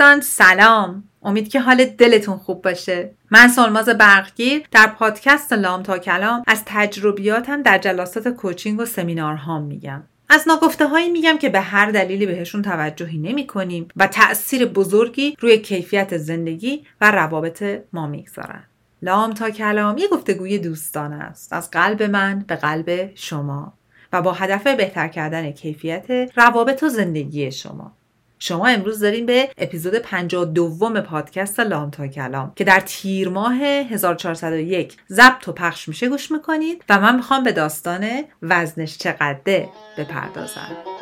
دوستان سلام. امید که حال دلتون خوب باشه. من سالماز برقگیر در پادکست لام تا کلام از تجربیاتم در جلسات کوچینگ و سمینارهام میگم. از ناگفته هایی میگم که به هر دلیلی بهشون توجهی نمی کنیم و تأثیر بزرگی روی کیفیت زندگی و روابط ما می‌گذارن. لام تا کلام یه گفتگوی دوستان است. از قلب من به قلب شما و با هدف بهتر کردن کیفیت روابط و زندگی شما. شما امروز داریم به اپیزود 52 پادکست لام تا کلام که در تیر ماه 1401 ضبط و پخش میشه گوش می‌کنید و من می‌خوام به داستان وزنش چقدره بپردازم.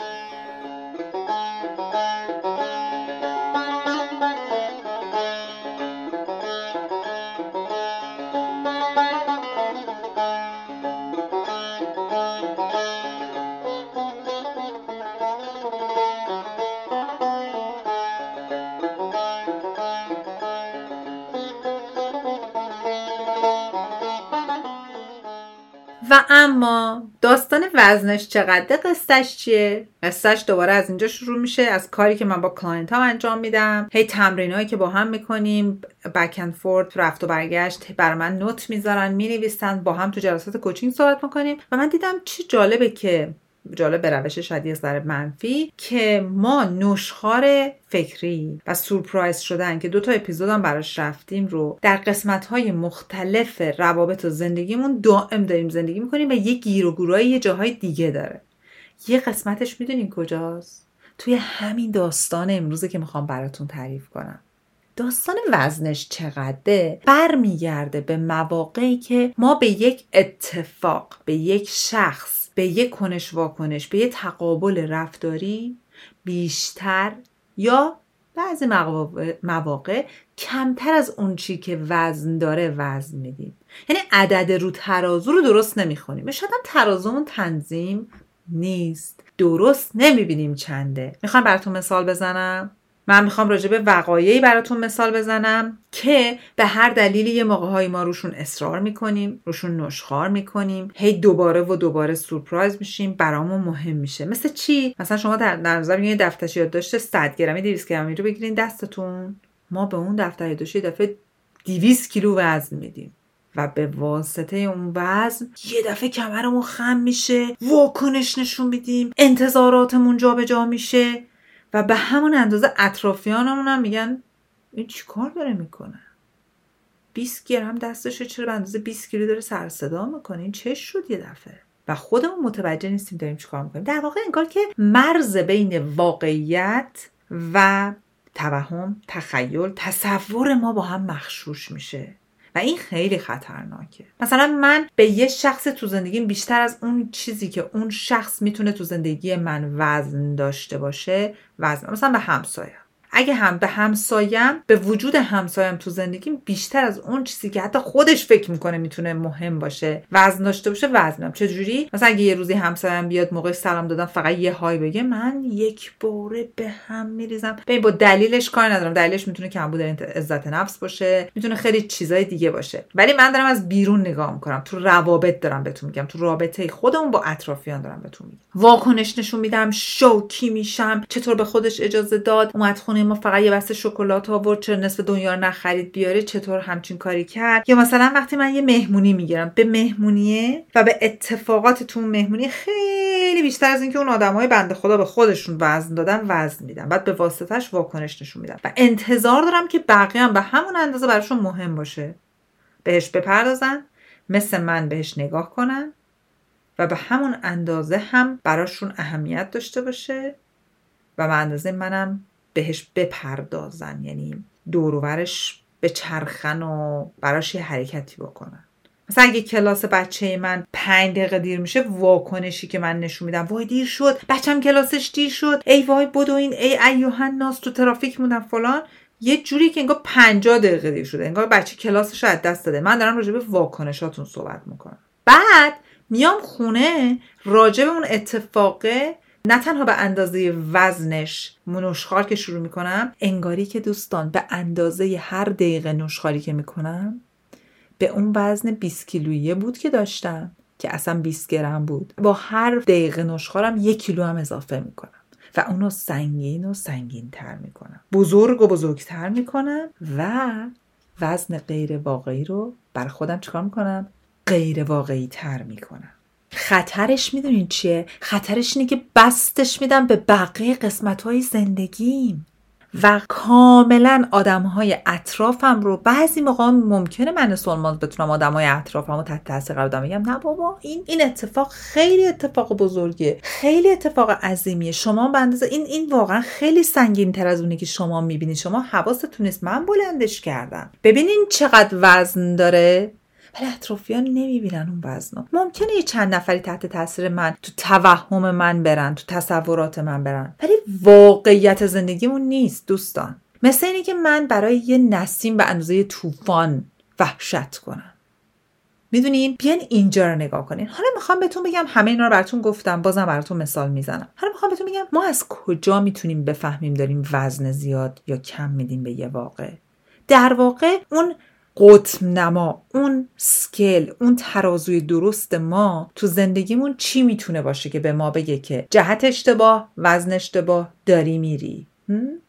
و اما داستان وزنش چقدر قصهش چیه؟ قصهش دوباره از اینجا شروع میشه از کاری که من با client ها انجام میدم. هی تمرین هایی که با هم می‌کنیم back and forth رفت و برگشت برای من note می‌ذارن می‌نویسن با هم تو جلسات coaching صحبت می‌کنیم. و من دیدم چی جالبه که جالب به روش یه ذره منفی که ما نشخوار فکری و سورپرایز شدن که دو تا اپیزودم براش رفتیم رو در قسمت های مختلف روابط و زندگیمون دائم داریم زندگی می‌کنیم و یه گیر و گورایی یه جاهای دیگه داره. یه قسمتش می‌دونین کجاست؟ توی همین داستان امروزه که می‌خوام براتون تعریف کنم. داستان وزنش چقدره؟ برمیگرده به مواقعی که ما به یک اتفاق به یک شخص به یک کنش واکنش به یک تقابل رفتاری بیشتر یا بعضی مواقع کمتر از اون چی که وزن داره وزن میدیم. یعنی عدد رو ترازو رو درست نمی‌خونیم. شاید هم ترازومون تنظیم نیست. درست نمی‌بینیم چنده. می‌خوام براتون مثال بزنم؟ من می‌خوام راجع وقایعی براتون مثال بزنم که به هر دلیلی یه موقع های ما روشون اصرار می‌کنیم روشون نشخار می‌کنیم هی دوباره و دوباره سورپرایز میشیم برامون مهم میشه. مثل چی؟ مثلا شما در نظر یه دفتر یادداشت 100 گرمی 200 گرمی رو بگیرین دستتون. ما به اون دفتر یادداشت یه دفعه 200 کیلو وزن میدیم و به واسطه اون وزن یه دفعه کمرمون خم میشه واکنش نشون میدیم انتظاراتمون جابجا جا میشه. و به همون اندازه اطرافیانمون هم میگن این چی کار داره می‌کنه؟ 20 گرم دستشه چرا به اندازه 20 کیلو داره سر صدا می‌کنه؟ این چه شد یه دفعه. و خودمون متوجه نیستیم داریم چیکار می‌کنیم. در واقع انگار که مرز بین واقعیت و توهم تخیل تصور ما با هم مخشوش میشه. و این خیلی خطرناکه. مثلا من به یه شخص تو زندگیم بیشتر از اون چیزی که اون شخص می‌تونه تو زندگی من وزن داشته باشه وزن مثلا به همسایه اگه هم به همسایم به وجود همسایم تو زندگیم بیشتر از اون چیزی که حتی خودش فکر می‌کنه می‌تونه مهم باشه. وزن داشته باشه وزنم. چجوری؟ مثلا اگه یه روزی همسایم بیاد موقع سلام دادم فقط یه های بگه من یک باره به هم میریزم. ببین با دلیلش کار ندارم. دلیلش می‌تونه کمبود عزت نفس باشه. می‌تونه خیلی چیزای دیگه باشه. ولی من دارم از بیرون نگاه می‌کنم. تو روابط دارم بهتون میگم. تو رابطه خودمون با اطرافیان دارم بهتون میگم. واکنش نشون میدم. شوکی میشم. چطور به خودش اجازه داد. اومد ما فقط یه بسته شکلات آورد چرا نصف دنیا رو نخرید بیاره چطور همچین کاری کرد؟ یا مثلا وقتی من یه مهمونی می‌گیرم به مهمونیه و به اتفاقات تو مهمونی خیلی بیشتر از اینکه اون آدمای بنده خدا به خودشون وزن دادن وزن میدن. بعد به واسطش واکنش نشون میدن. و انتظار دارم که بقیه هم به همون اندازه براشون مهم باشه. بهش بپردازن مثل من بهش نگاه کنن و به همون اندازه هم براشون اهمیت داشته باشه و به اندازه منم بهش بپردازن. یعنی دوروورش به چرخن و براش یه حرکتی بکنن. مثلا اگه کلاس بچه من پنج دقیقه دیر میشه واکنشی که من نشون میدم وای دیر شد بچم کلاسش دیر شد ای وای بدو این ای ایوهن ناس تو ترافیک موندم فلان. یه جوری که انگار 50 دقیقه دیر شده. انگار بچه کلاسش از دست داده. من دارم راجع به واکنشاتون صحبت می‌کنم. بعد میام خونه راجع به اون اتفاقه نه تنها به اندازه وزنش نشخار که شروع می‌کنم انگاری که دوستان به اندازه هر دقیقه نشخاری که می‌کنم به اون وزن 20 کیلویی بود که داشتم که اصلا 20 گرم بود. با هر دقیقه نشخارم یک کیلو هم اضافه می‌کنم و اونو سنگین و سنگین تر می‌کنم. بزرگ و بزرگتر می‌کنم و وزن غیر واقعی رو بر خودم چیکار می‌کنم؟ غیر واقعی تر می‌کنم. خطرش می‌دونین چیه؟ خطرش اینه که بستش میدم به بقیه قسمت های زندگیم. و کاملا آدم های اطرافم رو بعضی موقع ممکنه من سلمان بتونم آدم های اطرافم رو تحت تاثیر قرار بدم. میگم نه بابا این این اتفاق خیلی اتفاق بزرگیه. خیلی اتفاق عظیمیه. شما به اندازه این این واقعا خیلی سنگین تر از اونی که شما می‌بینید شما حواستون نیست. من بلندش کردم. ببینین چقدر وزن داره. ولی اطرافیان نمی‌بینن اون وزنو. ممکنه یه چند نفری تحت تاثیر من تو توهم من برن تو تصورات من برن. ولی واقعیت زندگیمون نیست دوستان. مثل اینه که من برای یه نسیم به اندازه طوفان وحشت کنم. می‌دونین بیان اینجا رو نگاه کنین. حالا می‌خوام بهتون بگم همه اینا رو براتون گفتم بازم براتون مثال می‌زنم. حالا می‌خوام بهتون بگم ما از کجا می‌تونیم بفهمیم داریم وزن زیاد یا کم میدیم به یه واقع؟ در واقع اون قطب نما اون سکل اون ترازوی درست ما تو زندگیمون چی می‌تونه باشه که به ما بگه که جهت اشتباه وزن اشتباه داری میری؟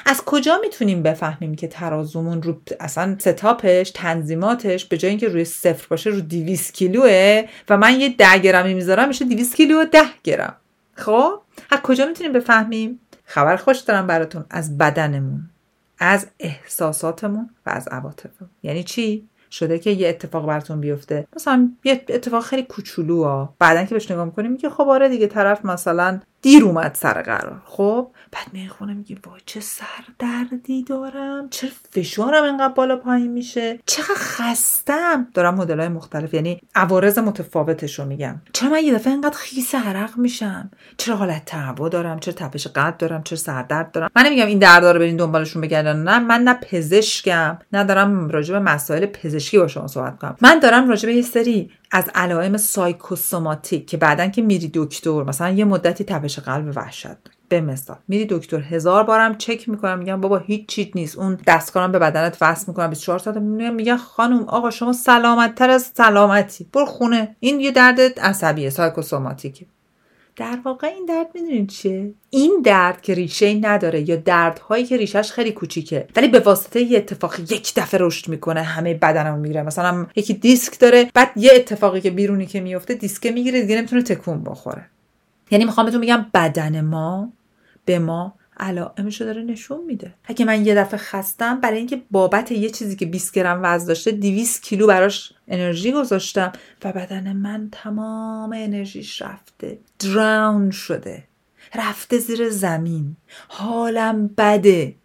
از کجا می‌تونیم بفهمیم که ترازومون رو اصلا ستاپش تنظیماتش به جای اینکه روی صفر باشه رو 200 کیلوه و من یه ده گرمی می‌ذارم میشه 200 کیلو و 10 گرم. خب؟ از کجا می‌تونیم بفهمیم؟ خبر خوش دارم براتون از بدنمون. از احساساتمون و از عواطفمون. یعنی چی؟ شده که یه اتفاق براتون بیفته. مثلا یه اتفاق خیلی کوچولو ها بعدا که بهش نگاه می‌کنیم میگه خب آره دیگه طرف مثلا دیر اومد سر قرار. خب؟ بعد میای خونه میگی وای چه سر دردی دارم چه فشارم انقدر بالا پایین میشه. چقدر خستم. دارم مدل های مختلف یعنی عوارض متفاوتش رو میگم. چرا من یه دفعه انقدر خیس عرق میشم؟ چرا حالت تهوع دارم؟ چرا تپش قلب دارم؟ چرا سردرد دارم؟ من نمیگم این دردا رو برین دنبالشون بگردن نه من نه پزشکم نه دارم راجع به مسائل پزشکی با شما صحبت کنم. من دارم راجع به سری از علائم سایکوسوماتیک که بعدا که میری دکتر مثلا یه مدتی تپش قلب وحشت به مثال میری دکتر هزار بارم چک می‌کنم میگم بابا هیچ چیت نیست. اون دستکارم به بدنت وصل می‌کنم 24 ساعت میگم خانم آقا شما سلامت تر از سلامتی. برو خونه. این یه درد عصبیه سایکوسوماتیکه. در واقع این درد می‌دونین چیه؟ این درد که ریشه ای نداره یا دردهایی که ریشهش خیلی کوچیکه ولی به واسطه یه اتفاق یک دفعه رشد می‌کنه همه بدنمو می‌گیره. مثلا یکی دیسک داره بعد یه اتفاقی که بیرونی که میفته دیسک می‌گیره دیگه نمی‌تونه تکون بخوره. یعنی می‌خوام بهتون بگم بدن ما به ما علائمشو داره نشون میده. اگه من یه دفعه خستم برای اینکه بابت یه چیزی که 20 گرم وزن داشته 200 کیلو براش انرژی گذاشتم و بدن من تمام انرژیش رفته. drain شده. رفته زیر زمین. حالم بده.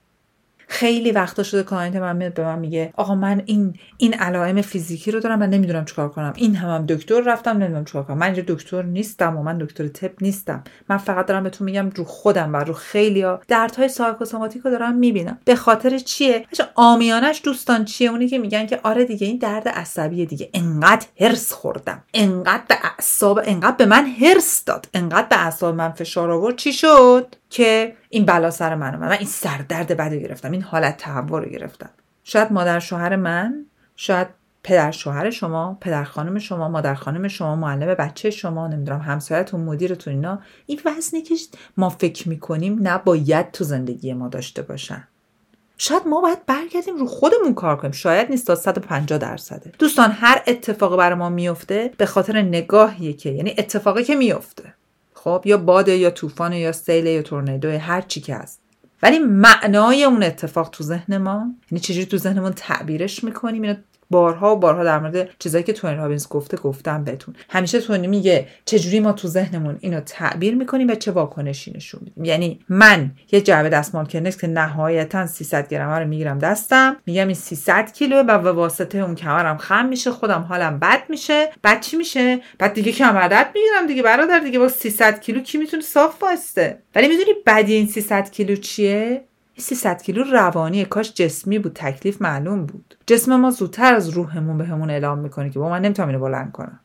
خیلی وقتا شده client من میاد به من میگه آقا من این این علائم فیزیکی رو دارم من نمی‌دونم چیکار کنم. این هم, هم دکتر رفتم نمی‌دونم چیکار کنم. من اینجا دکتر نیستم و من دکتر طب نیستم. من فقط دارم بهتون میگم رو خودم و رو خیلیا دردهای psychosomatic رو دارم می‌بینم. به خاطر چیه؟ عامیانش دوستان چیه؟ اونی که میگن که آره دیگه این درد عصبی دیگه. انقدر حرص خوردم. انقدر به اعصاب انقدر به من حرص داد. انقدر به اعصاب من فشار آورد. چی شد؟ که این بلا سر من من این سردرد بد گرفتم. این حالت تهوع رو گرفتم. شاید مادر شوهر من شاید پدر شوهر شما پدر خانم شما مادر خانم شما معلم بچه شما نمی‌دونم همسایتون مدیرتون اینا. این وزنی که ما فکر می‌کنیم نباید تو زندگی ما داشته باشن. شاید ما باید برگردیم رو خودمون کار کنیم. شاید نیست تا 150 درصده. دوستان هر اتفاقی برای ما میفته به خاطر نگاهیه که یعنی اتفاقی که میفته خب یا باده یا طوفان یا سیل یا تورنیدو هر چی که هست. ولی معنای اون اتفاق تو ذهن ما یعنی چجوری تو ذهنمون تعبیرش می‌کنیم اینو بارها و بارها در مورد چیزایی که تونی رابینز گفته گفتم بهتون. همیشه تونی میگه چجوری ما تو ذهنمون اینو تعبیر می‌کنیم و چه واکنشی نشون میدیم. یعنی من یه جعبه دستمال کنکس که نهایتا 300 گرم رو می‌گیرم دستم میگم این 300 کیلو و به واسطه اون کمرم خم میشه خودم حالم بد میشه. بعد چی میشه؟ بعد دیگه کمر درد می‌گیرم دیگه برادر دیگه. با 300 کیلو کی می‌تونه صاف واسته ولی می‌دونی بعدی این 300 کیلو چیه؟ 300 کیلو روانی کاش جسمی بود تکلیف معلوم بود. جسم ما زودتر از روحمون بهمون اعلام می‌کنه که با من نمی‌تونم اینو بلند کنم.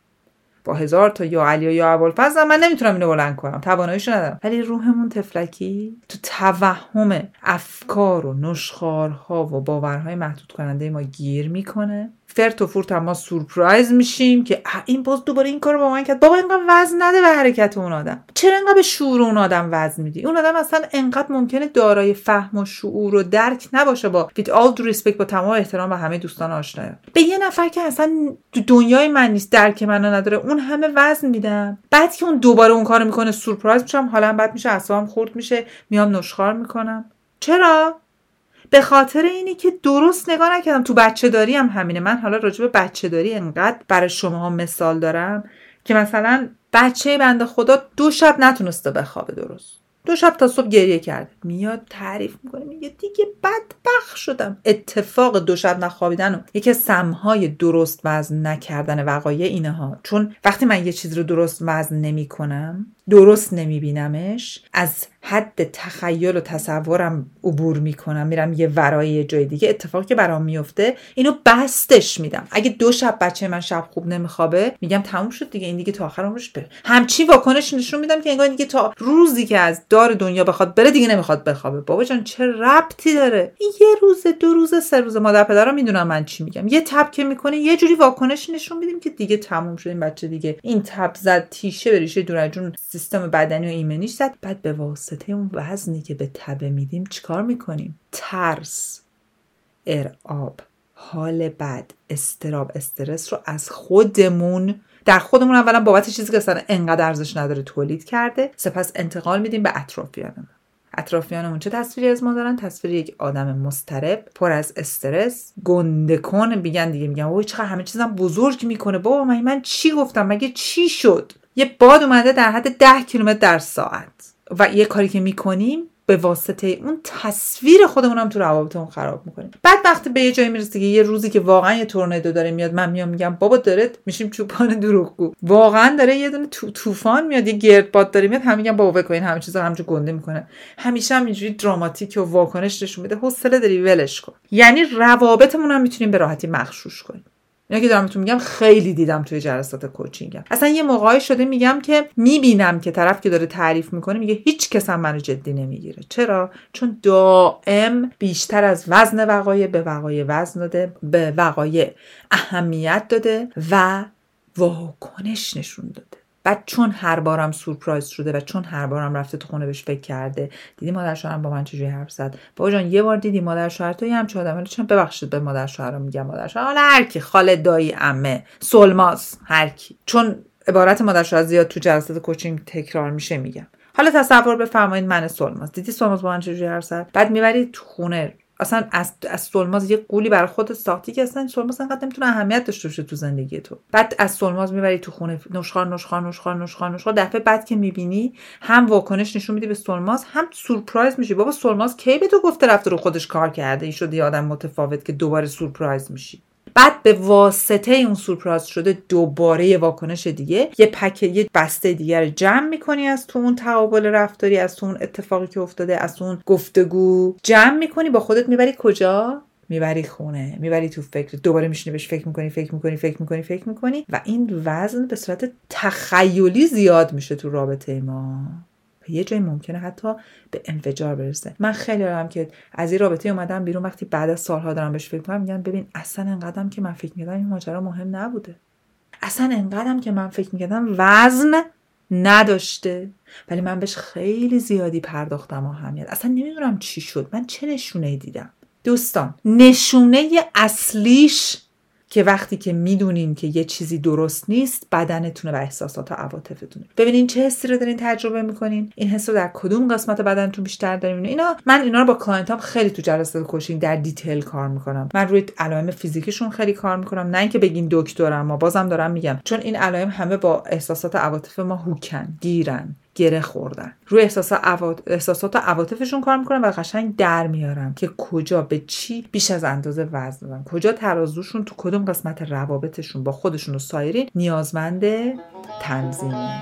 با هزار تا یا علی یا ابوالفضل من نمی‌تونم اینو بلند کنم. تواناییشو ندارم. ولی روحمون تفلکی تو توهم افکار و نشخارها و باورهای محدود کننده ما گیر می‌کنه. فرت و فورت ما سورپرایز میشیم که این باز دوباره این کار با من کرد. بابا اینقدر وزن نده به حرکت اون آدم. چرا اینقدر به شعور اون آدم وزن میدی؟ اون آدم اصلا انقدر ممکنه دارای فهم و شعور و درک نباشه با with all due respect با تمام احترام به همه دوستان آشنایم به یه نفر که اصلا دنیای من نیست درک منو نداره اون همه وزن میدم. بعد که اون دوباره اون کارو می‌کنه سورپرایز میشم حالا بعد میشه اعصابم خورد میشه میام نشخار می‌کنم. چرا؟ به خاطر اینی که درست نگاه نکردم. تو بچه داری هم همینه. من حالا راجع به بچه داری انقدر برای شما مثال دارم که مثلا بچه بنده خدا دو شب نتونسته بخوابه درست. دو شب تا صبح گریه کرد میاد تعریف می‌کنه. میگه دیگه بدبخ شدم. اتفاق دو شب نخوابیدن و یکی سمهای درست وزن نکردن وقایع اینه ها چون وقتی من یه چیز رو درست وزن نمی کنم درست نمیبینمش. از حد تخیل و تصورم عبور می‌کنم. میرم یه ورای یه جای دیگه. اتفاقی که برام میفته اینو بستش میدم. اگه دو شب بچه من شب خوب نمیخوابه میگم تموم شد دیگه. این دیگه تا آخر عمرش بره. همچی واکنش نشون میدم که انگار دیگه تا روزی که از دار دنیا بخواد بره دیگه نمی‌خواد بخوابه. بابا جان چه ربطی داره؟ یه روز دو روز سه روز مادر پدرم می‌دونم من چی میگم. یه تب که می‌کنه یه جوری واکنش نشون میدیم که دیگه تموم شد. این بچه دیگه این تب زد تیشه بریشه دورجون سیستم بدنی و ایمنیش زد. بعد به واسطه اون وزنی که به تبه میدیم چیکار می‌کنیم؟ ترس ارعاب حال بد استراب استرس رو از خودمون در خودمون اولا بابت چیزی که اصلا انقدر ارزش نداره تولید کرده سپس انتقال میدیم به اطرافیانمون. اطرافیانمون چه تصویری از ما دارن؟ تصویر یک آدم مسترب پر از استرس گنده کن میگن دیگه میگن اوه چقدر همه چیزم بزرگ می‌کنه. بابا من من چی گفتم؟ مگه چی شد؟ یه باد اومده در حد ده کیلومتر در ساعت. و یه کاری که می‌کنیم به واسطه اون تصویر خودمون هم تو روابطمون خراب می‌کنیم. بعد وقتی به یه جایی می‌رسه که یه روزی که واقعا یه تورنادو داره میاد من میام میگم بابا داره میشیم چوپان دروغگو. واقعا داره یه دونه طوفان میاد یه گردباد داره میاد هم میگم بابا بکنین همه چیزا همجور گنده می‌کنه. همیشه هم اینجوری دراماتیک و واکنش نشون میده. حوصله داری ولش کن. یعنی روابطمون هم می‌تونیم به راحتی مخشوش کنیم. اینا که دارم بهتون میگم خیلی دیدم توی جلسات کوچینگم اصلا یه موقعی شده میگم که می‌بینم که طرف که داره تعریف می‌کنه میگه هیچ کس هم منو جدی نمی‌گیره. چرا؟ چون دائم بیشتر از وزن وقایع به وقایع وزن داده به وقایع اهمیت داده و واکنش نشون داده. بعد چون هر بارم سورپرایز شده و چون هر بارم رفته تو خونه بهش فکر کرده دیدی مادر شوهرم با من چجوری حرف زد؟ بابا جان یه بار دیدی مادر شوهر تو هم چه آدم چون ببخشید به مادر شوهرم میگم مادر شوهر؟ حالا هر کی خاله دایی عمه سلماس هر کی. چون عبارت مادر شوهر زیاد تو جلسات کوچینگ تکرار میشه میگم. حالا تصور بفرمایید من سلماس. دیدی سلماس با من چجوری حرف زد؟ بعد می‌بری تو خونه اصلا از از سلماز یه قولی برای خود ساختی که اصلا سلماز انقدر نمی‌تونه اهمیت داشته باشه تو زندگی تو. بعد از سلماز می‌بری تو خونه نشخار نشخار نشخار نشخار نشخار دفعه بعد که می‌بینی هم واکنش نشون میدی به سلماز هم سورپرایز میشی. بابا سلماز کی به تو گفته رفته رو خودش کار کرده؟ این شده یه آدم متفاوت که دوباره سورپرایز میشی. بعد به واسطه اون سورپرایز شده دوباره یه واکنش دیگه یه پک یه بسته دیگر جمع می‌کنی از تو اون تقابل رفتاری از تو اون اتفاقی که افتاده از اون گفتگو جمع می‌کنی با خودت می‌بری کجا؟ می‌بری خونه می‌بری تو فکر دوباره میشینی بهش فکر می‌کنی فکر می‌کنی فکر می‌کنی فکر می‌کنی و این وزن به صورت تخیلی زیاد میشه تو رابطه ما. یه جایی ممکنه حتی به انفجار برسه. من خیلی دارم که از این رابطه اومدم بیرون وقتی بعد از سالها دارم بهش فکر کنم میگن ببین اصلا انقدرم که من فکر می‌کردم این ماجرا مهم نبوده. اصلا انقدرم که من فکر می‌کردم وزن نداشته. ولی من بهش خیلی زیادی پرداختم اهمیت اصلا نمی‌دونم چی شد. من چه نشونه دیدم؟ دوستان نشونه اصلیش که وقتی که می‌دونین که یه چیزی درست نیست بدنتونه و احساسات و عواطفتونه. ببینین چه حسی رو دارین تجربه می‌کنین. این حس رو در کدوم قسمت بدنتون بیشتر دارین اینا من اینا رو با client ام خیلی تو جلسات coaching در detail کار می‌کنم. من روی علائم فیزیکیشون خیلی کار می‌کنم. نه اینکه بگین دکترم ما بازم دارم میگم. چون این علائم همه با احساسات عواطف ما hook ان گیرن. گره خوردن. روی احساسات و عواطفشون کار می‌کنم و قشنگ در میارم که کجا به چی بیش از اندازه وزن دادن. کجا ترازوشون تو کدوم قسمت روابطشون با خودشون و سایرین نیازمند تنظیمه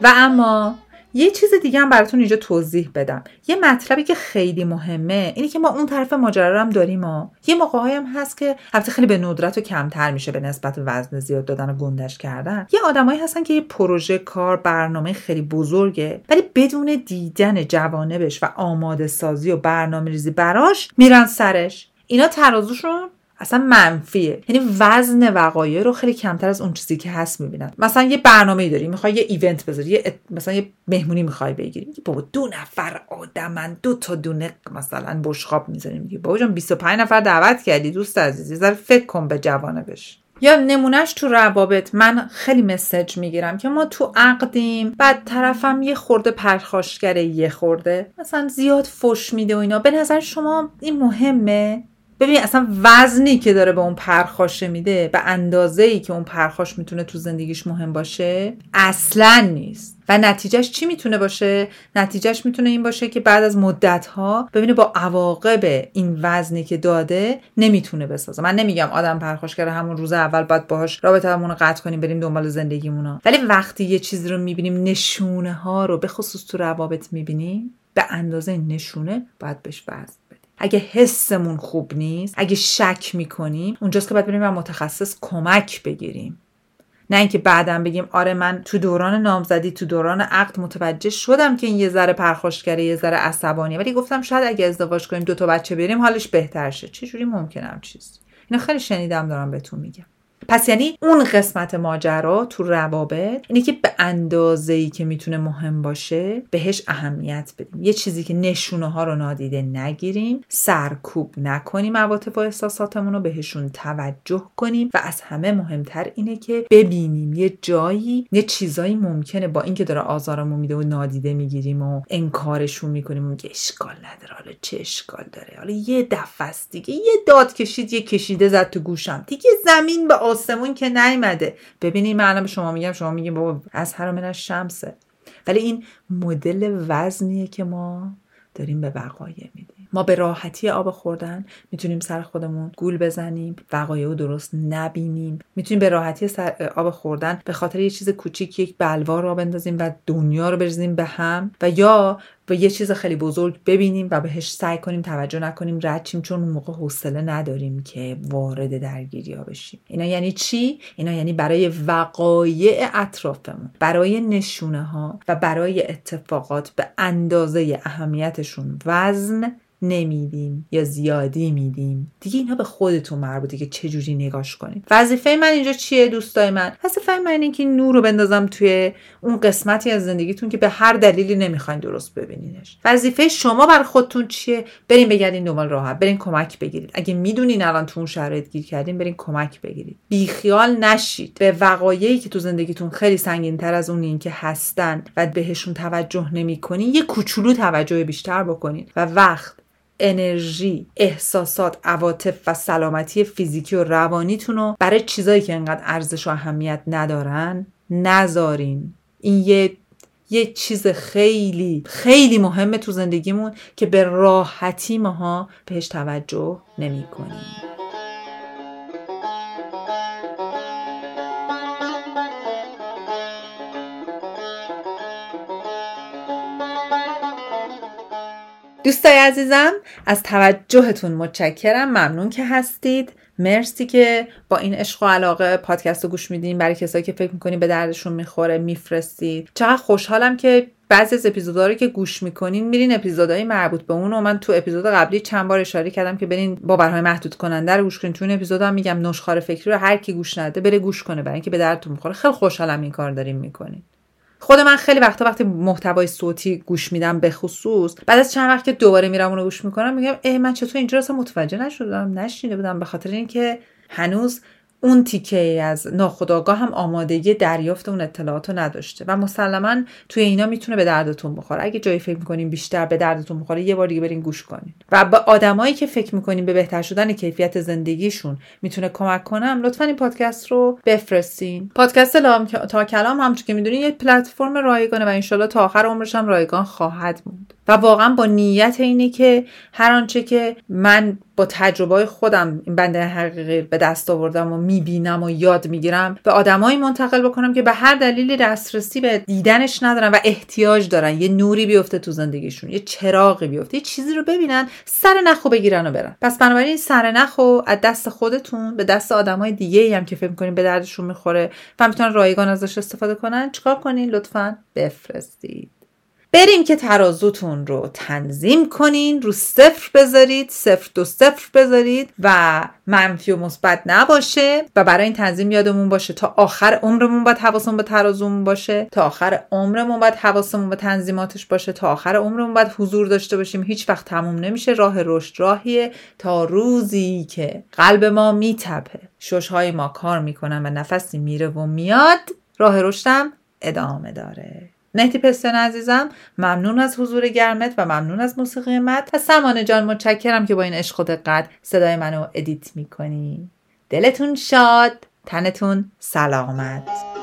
و اما یه چیز دیگه هم براتون اینجا توضیح بدم. یه مطلبی که خیلی مهمه اینه که ما اون طرف ماجرا هم داریم یه موقعهایی هم هست که البته خیلی به ندرت و کمتر میشه به نسبت وزن زیاد دادن و گندش کردن. یه آدمایی هستن که یه پروژه کار برنامه خیلی بزرگه ولی بدون دیدن جوانبش و آماده سازی و برنامه ریزی براش میرن سرش. اینا ترازوشون اصلا منفیه. یعنی وزن وقایع رو خیلی کمتر از اون چیزی که هست می‌بینن. مثلا یه برنامه داری می‌خوای یه ایونت بذاری یه مثلا یه مهمونی می‌خوای بگیری. بابا دو نفر آدمن دو تا دونه مثلا بشقاب می‌ذاریم. میگی بابا جان 25 نفر دعوت کردی دوست عزیز یه ذره فکر کن به جوانبش یا نمونهش تو روابط من خیلی مسج می‌گیرم که ما تو عقدیم بعد طرفم یه خورده پرخاشگره یه خورده مثلا زیاد فش میده و اینا. به نظر شما این مهمه؟ ببین اصلا وزنی که داره به اون پرخاشه میده به اندازه ای که اون پرخاش می‌تونه تو زندگیش مهم باشه اصلا نیست. و نتیجهش چی می‌تونه باشه؟ نتیجهش می‌تونه این باشه که بعد از مدت ها ببینه با عواقب این وزنی که داده نمی‌تونه بسازه. من نمیگم آدم پرخاشگر همون روز اول باید باهاش رابطه‌مون رو قطع کنیم بریم دنبال زندگیمون ولی وقتی یه چیزی رو می‌بینیم نشونه ها رو به خصوص تو روابط می‌بینیم به اندازه نشونه باید بهش وزن. اگه حسمون خوب نیست اگه شک می‌کنیم اونجاست که باید بریم و متخصص کمک بگیریم. نه اینکه بعدم بگیم آره من تو دوران نامزدی تو دوران عقد متوجه شدم که این یه ذره پرخاشگره یه ذره عصبانیه ولی گفتم شاید اگه ازدواج کنیم دو تا بچه بریم حالش بهتر شه. چجوری ممکنم چیز اینا خیلی شنیدم دارم بهتون میگم. پس یعنی اون قسمت ماجرا تو روابط اینه که به اندازه ای که می‌تونه مهم باشه بهش اهمیت بدیم. یه چیزی که نشونه ها رو نادیده نگیریم سرکوب نکنیم عواطف و احساساتمون رو بهشون توجه کنیم و از همه مهمتر اینه که ببینیم یه جایی یه چیزایی ممکنه با اینکه داره آزارمون میده و نادیده می‌گیریم و انکارشون می‌کنیم و اشکال نداره حالا چه اشکال داره؟ حالا یه دفعه دیگه. یه داد کشید یه کشیده زد تو گوشم. دیگه زمین به آسمون که نیومده. ببینید من به شما میگم شما میگیم بابا از هر من شمسه. ولی این مدل وزنیه که ما داریم به وقایع میدیم. ما به راحتی آب خوردن می‌تونیم سر خودمون گول بزنیم وقایع رو درست نبینیم. می‌تونیم به راحتی سر آب خوردن به خاطر یه چیز کوچیک یک بلوا را بندازیم و دنیا رو بریزیم به هم و یا و یه چیز خیلی بزرگ ببینیم و بهش سعی کنیم توجه نکنیم ردچیم چون اون موقع حوصله نداریم که وارد درگیری ها بشیم. اینا یعنی چی؟ اینا یعنی برای وقایع اطرافمون برای نشونه ها و برای اتفاقات به اندازه اهمیتشون وزن نمیدیم یا زیادی میدیم. دیگه اینا به خودتون مربوطه که چه جوری نگاش کنید وظیفه من اینجا چیه دوستای من؟ وظیفه من اینه که نور رو بندازم توی اون قسمتی از زندگیتون که به هر دلیلی نمی‌خواین درست ببینینش. وظیفه شما بر خودتون چیه؟ بریم بگردین دنبال راحت. برین کمک بگیرید. اگه می‌دونین الان تو اون شرایط گیر کردین برین کمک بگیرید. بیخیال نشید. به وقایعی که تو زندگیتون خیلی سنگین تر از اونین که هستن و بهشون توجه نمی‌کنین یه کوچولو توجه بیشتر بکنین و وقت انرژی احساسات عواطف و سلامتی فیزیکی و روانیتون رو برای چیزایی که انقدر ارزش و اهمیت ندارن نذارین این یه یه چیز خیلی خیلی مهمه تو زندگیمون که به راحتی ماها بهش توجه نمی کنیم. دوستای عزیزم از توجهتون متشکرم. ممنون که هستید. مرسی که با این عشق و علاقه پادکست رو گوش میدین. برای کسایی که فکر می‌کنین به دردشون می‌خوره میفرستید. چقدر خوشحالم که بعضی از اپیزودها رو که گوش می‌کنین میرین اپیزودهای مربوط به اون. و من تو اپیزود قبلی چند بار اشاره کردم که برین باورهای محدود کننده رو گوش کنین. تو این اپیزود هم میگم نشخوار فکری رو هر کی گوش نده بره گوش کنه. برای اینکه به دردتون می‌خوره. خیلی خوشحالم این کار داریم می‌کنین. خود من خیلی وقتا وقتی محتوای صوتی گوش میدم به خصوص بعد از چند وقت که دوباره میرم اونو گوش می‌کنم میگم ای من چطور اینجا؟ اصلا متوجه نشدم نشینده بودم به خاطر اینکه هنوز اون تیکه از ناخداگاه هم آمادگی دریافت اون اطلاعات رو نداشته و مسلما توی اینا می‌تونه به دردتون بخوره. اگه جایی فکر می‌کنین بیشتر به دردتون بخوره یه بار دیگه برین گوش کنین. و به آدمایی که فکر می‌کنین به بهتر شدن کیفیت زندگیشون می‌تونه کمک کنم لطفا این پادکست رو بفرستین. پادکست لام تا کلام همچون که می‌دونین یه پلتفرم رایگانه و انشالله تا آخر عمرش هم رایگان خواهد موند. و واقعا با نیت اینه که هر آنچه که من با تجربه خودم این بنده حقیقی به دست آوردم و می‌بینم و یاد می‌گیرم به آدمایی منتقل بکنم که به هر دلیلی دسترسی به دیدنش ندارن و احتیاج دارن. یه نوری بیفته تو زندگیشون یه چراغی بیفته یه چیزی رو ببینن سر نخو بگیرن و برن. پس بنابراین سر نخو از دست خودتون به دست آدمای دیگه هم که فکر می‌کنین به دردشون می‌خوره و می‌تونن رایگان ازش استفاده کنن چیکار کنین؟ لطفا بفرستید. بریم که ترازوتون رو تنظیم کنین رو صفر بذارید صفر دو صفر بذارید و منفی و مثبت نباشه و برای این تنظیم یادمون باشه تا آخر عمرمون باید حواسمون به ترازومون باشه تا آخر عمرمون باید حواسمون به تنظیماتش باشه تا آخر عمرمون باید حضور داشته باشیم. هیچ وقت تموم نمیشه راه رشد راهیه تا روزی که قلب ما میتپه. ششهای ما کار می‌کنن و نفسی میره و میاد. راه رشدم ادامه داره. نهتی پستن عزیزم ممنون از حضور گرمت و ممنون از موسیقی مد و سمانه جان متشکرم که با این عشق و دقت صدای منو ادیت می‌کنی. دلتون شاد تنتون سلامت.